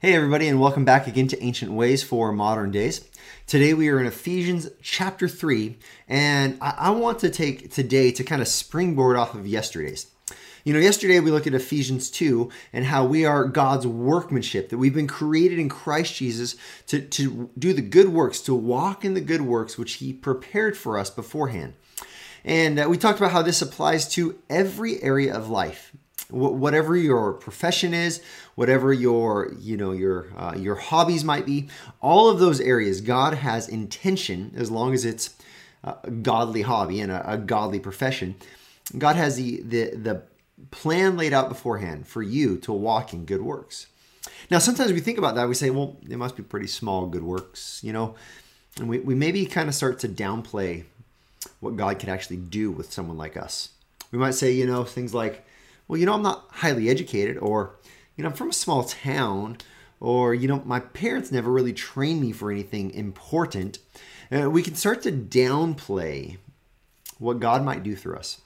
Hey, everybody, and welcome back again to Ancient Ways for Modern Days. Today we are in Ephesians chapter 3, and I, want to take today to kind of springboard off of yesterday's. You know, yesterday we looked at Ephesians 2 and how we are God's workmanship, that we've been created in Christ Jesus to, to do the good works, to walk in the good works which He prepared for us beforehand. And uh, we talked about how this applies to every area of life whatever your profession is, whatever your you know your uh, your hobbies might be, all of those areas God has intention as long as it's a godly hobby and a, a godly profession. God has the the the plan laid out beforehand for you to walk in good works. Now, sometimes we think about that, we say, well, it must be pretty small good works, you know, and we, we maybe kind of start to downplay what God could actually do with someone like us. We might say, you know, things like, well, you know, I'm not highly educated, or, you know, I'm from a small town, or, you know, my parents never really trained me for anything important. Uh, we can start to downplay what God might do through us.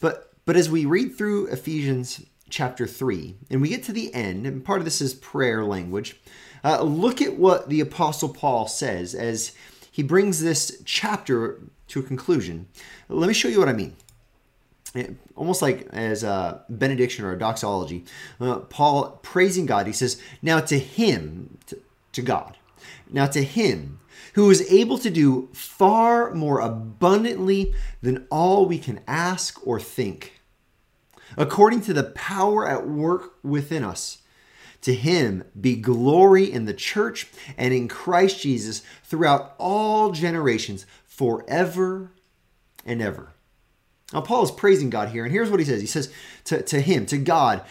But but as we read through Ephesians chapter 3, and we get to the end, and part of this is prayer language, uh, look at what the Apostle Paul says as he brings this chapter to a conclusion. Let me show you what I mean almost like as a benediction or a doxology, uh, Paul praising God, he says, Now to him, to, to God, now to him who is able to do far more abundantly than all we can ask or think, according to the power at work within us. To him be glory in the church and in Christ Jesus throughout all generations, forever and ever. Now, Paul is praising God here, and here's what he says. He says to, to him, to God,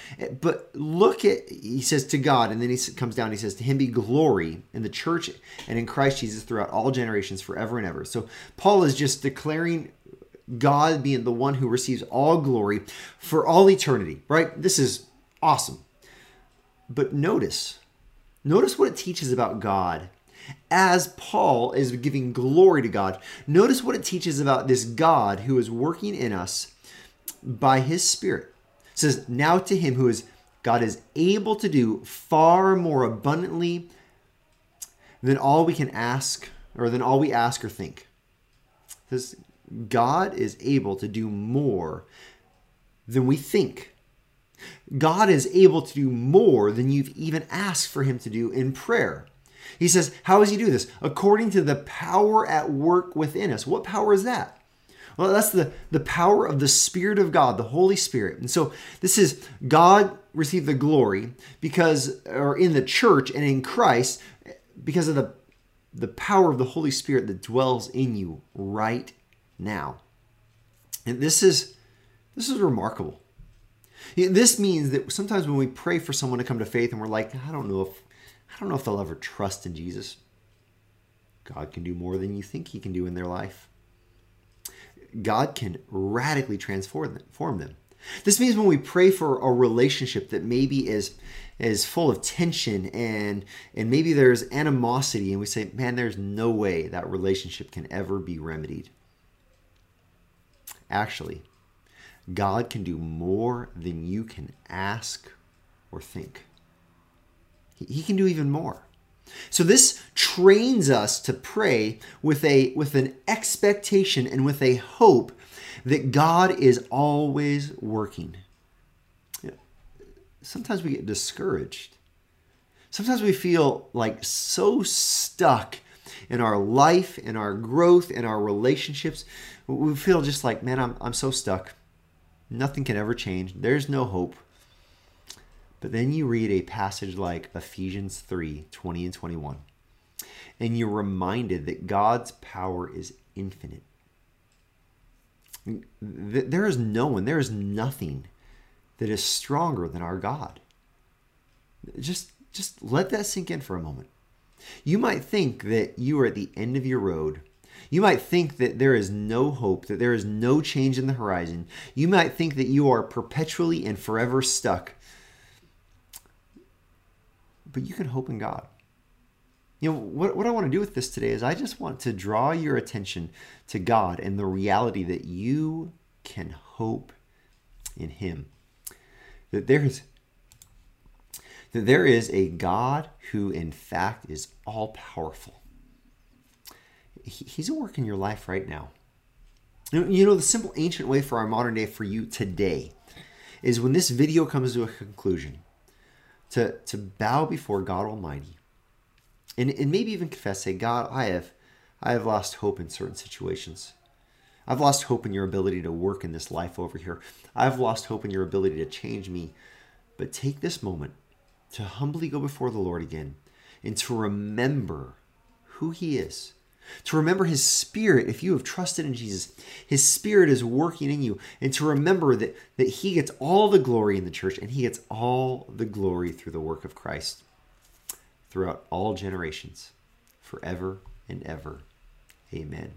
but look at, he says to God, and then he comes down, he says, to him be glory in the church and in Christ Jesus throughout all generations, forever and ever. So Paul is just declaring God being the one who receives all glory for all eternity, right? This is awesome. But notice, notice what it teaches about God as Paul is giving glory to God. Notice what it teaches about this God who is working in us by his Spirit. It says, Now to him who is God is able to do far more abundantly than all we can ask or than all we ask or think. This God is able to do more than we think. God is able to do more than you've even asked for him to do in prayer. He says, How does he do this? According to the power at work within us. What power is that? Well, that's the, the power of the Spirit of God, the Holy Spirit. And so this is God received the glory because, or in the church and in Christ, because of the, the power of the Holy Spirit that dwells in you right now. And this is this is remarkable. This means that sometimes when we pray for someone to come to faith and we're like, I don't know if I don't know if they'll ever trust in Jesus. God can do more than you think He can do in their life. God can radically transform them. This means when we pray for a relationship that maybe is is full of tension and and maybe there's animosity and we say, "Man, there's no way that relationship can ever be remedied." Actually, God can do more than you can ask or think. He can do even more. So this trains us to pray with a with an expectation and with a hope that God is always working. Sometimes we get discouraged. Sometimes we feel like so stuck in our life, in our growth, in our relationships. We feel just like, man, I'm, I'm so stuck. Nothing can ever change. There's no hope. But then you read a passage like Ephesians 3 20 and 21, and you're reminded that God's power is infinite. There is no one, there is nothing that is stronger than our God. Just, just let that sink in for a moment. You might think that you are at the end of your road. You might think that there is no hope, that there is no change in the horizon. You might think that you are perpetually and forever stuck but you can hope in God. You know, what, what I want to do with this today is I just want to draw your attention to God and the reality that you can hope in Him. That there's that there is a God who, in fact, is all powerful. He's at work in your life right now. You know, the simple ancient way for our modern day for you today is when this video comes to a conclusion, to, to bow before God Almighty and, and maybe even confess, say, God, I have I have lost hope in certain situations. I've lost hope in your ability to work in this life over here. I've lost hope in your ability to change me. But take this moment to humbly go before the Lord again and to remember who He is. To remember His Spirit, if you have trusted in Jesus, His Spirit is working in you. And to remember that, that He gets all the glory in the church and He gets all the glory through the work of Christ throughout all generations, forever and ever. Amen.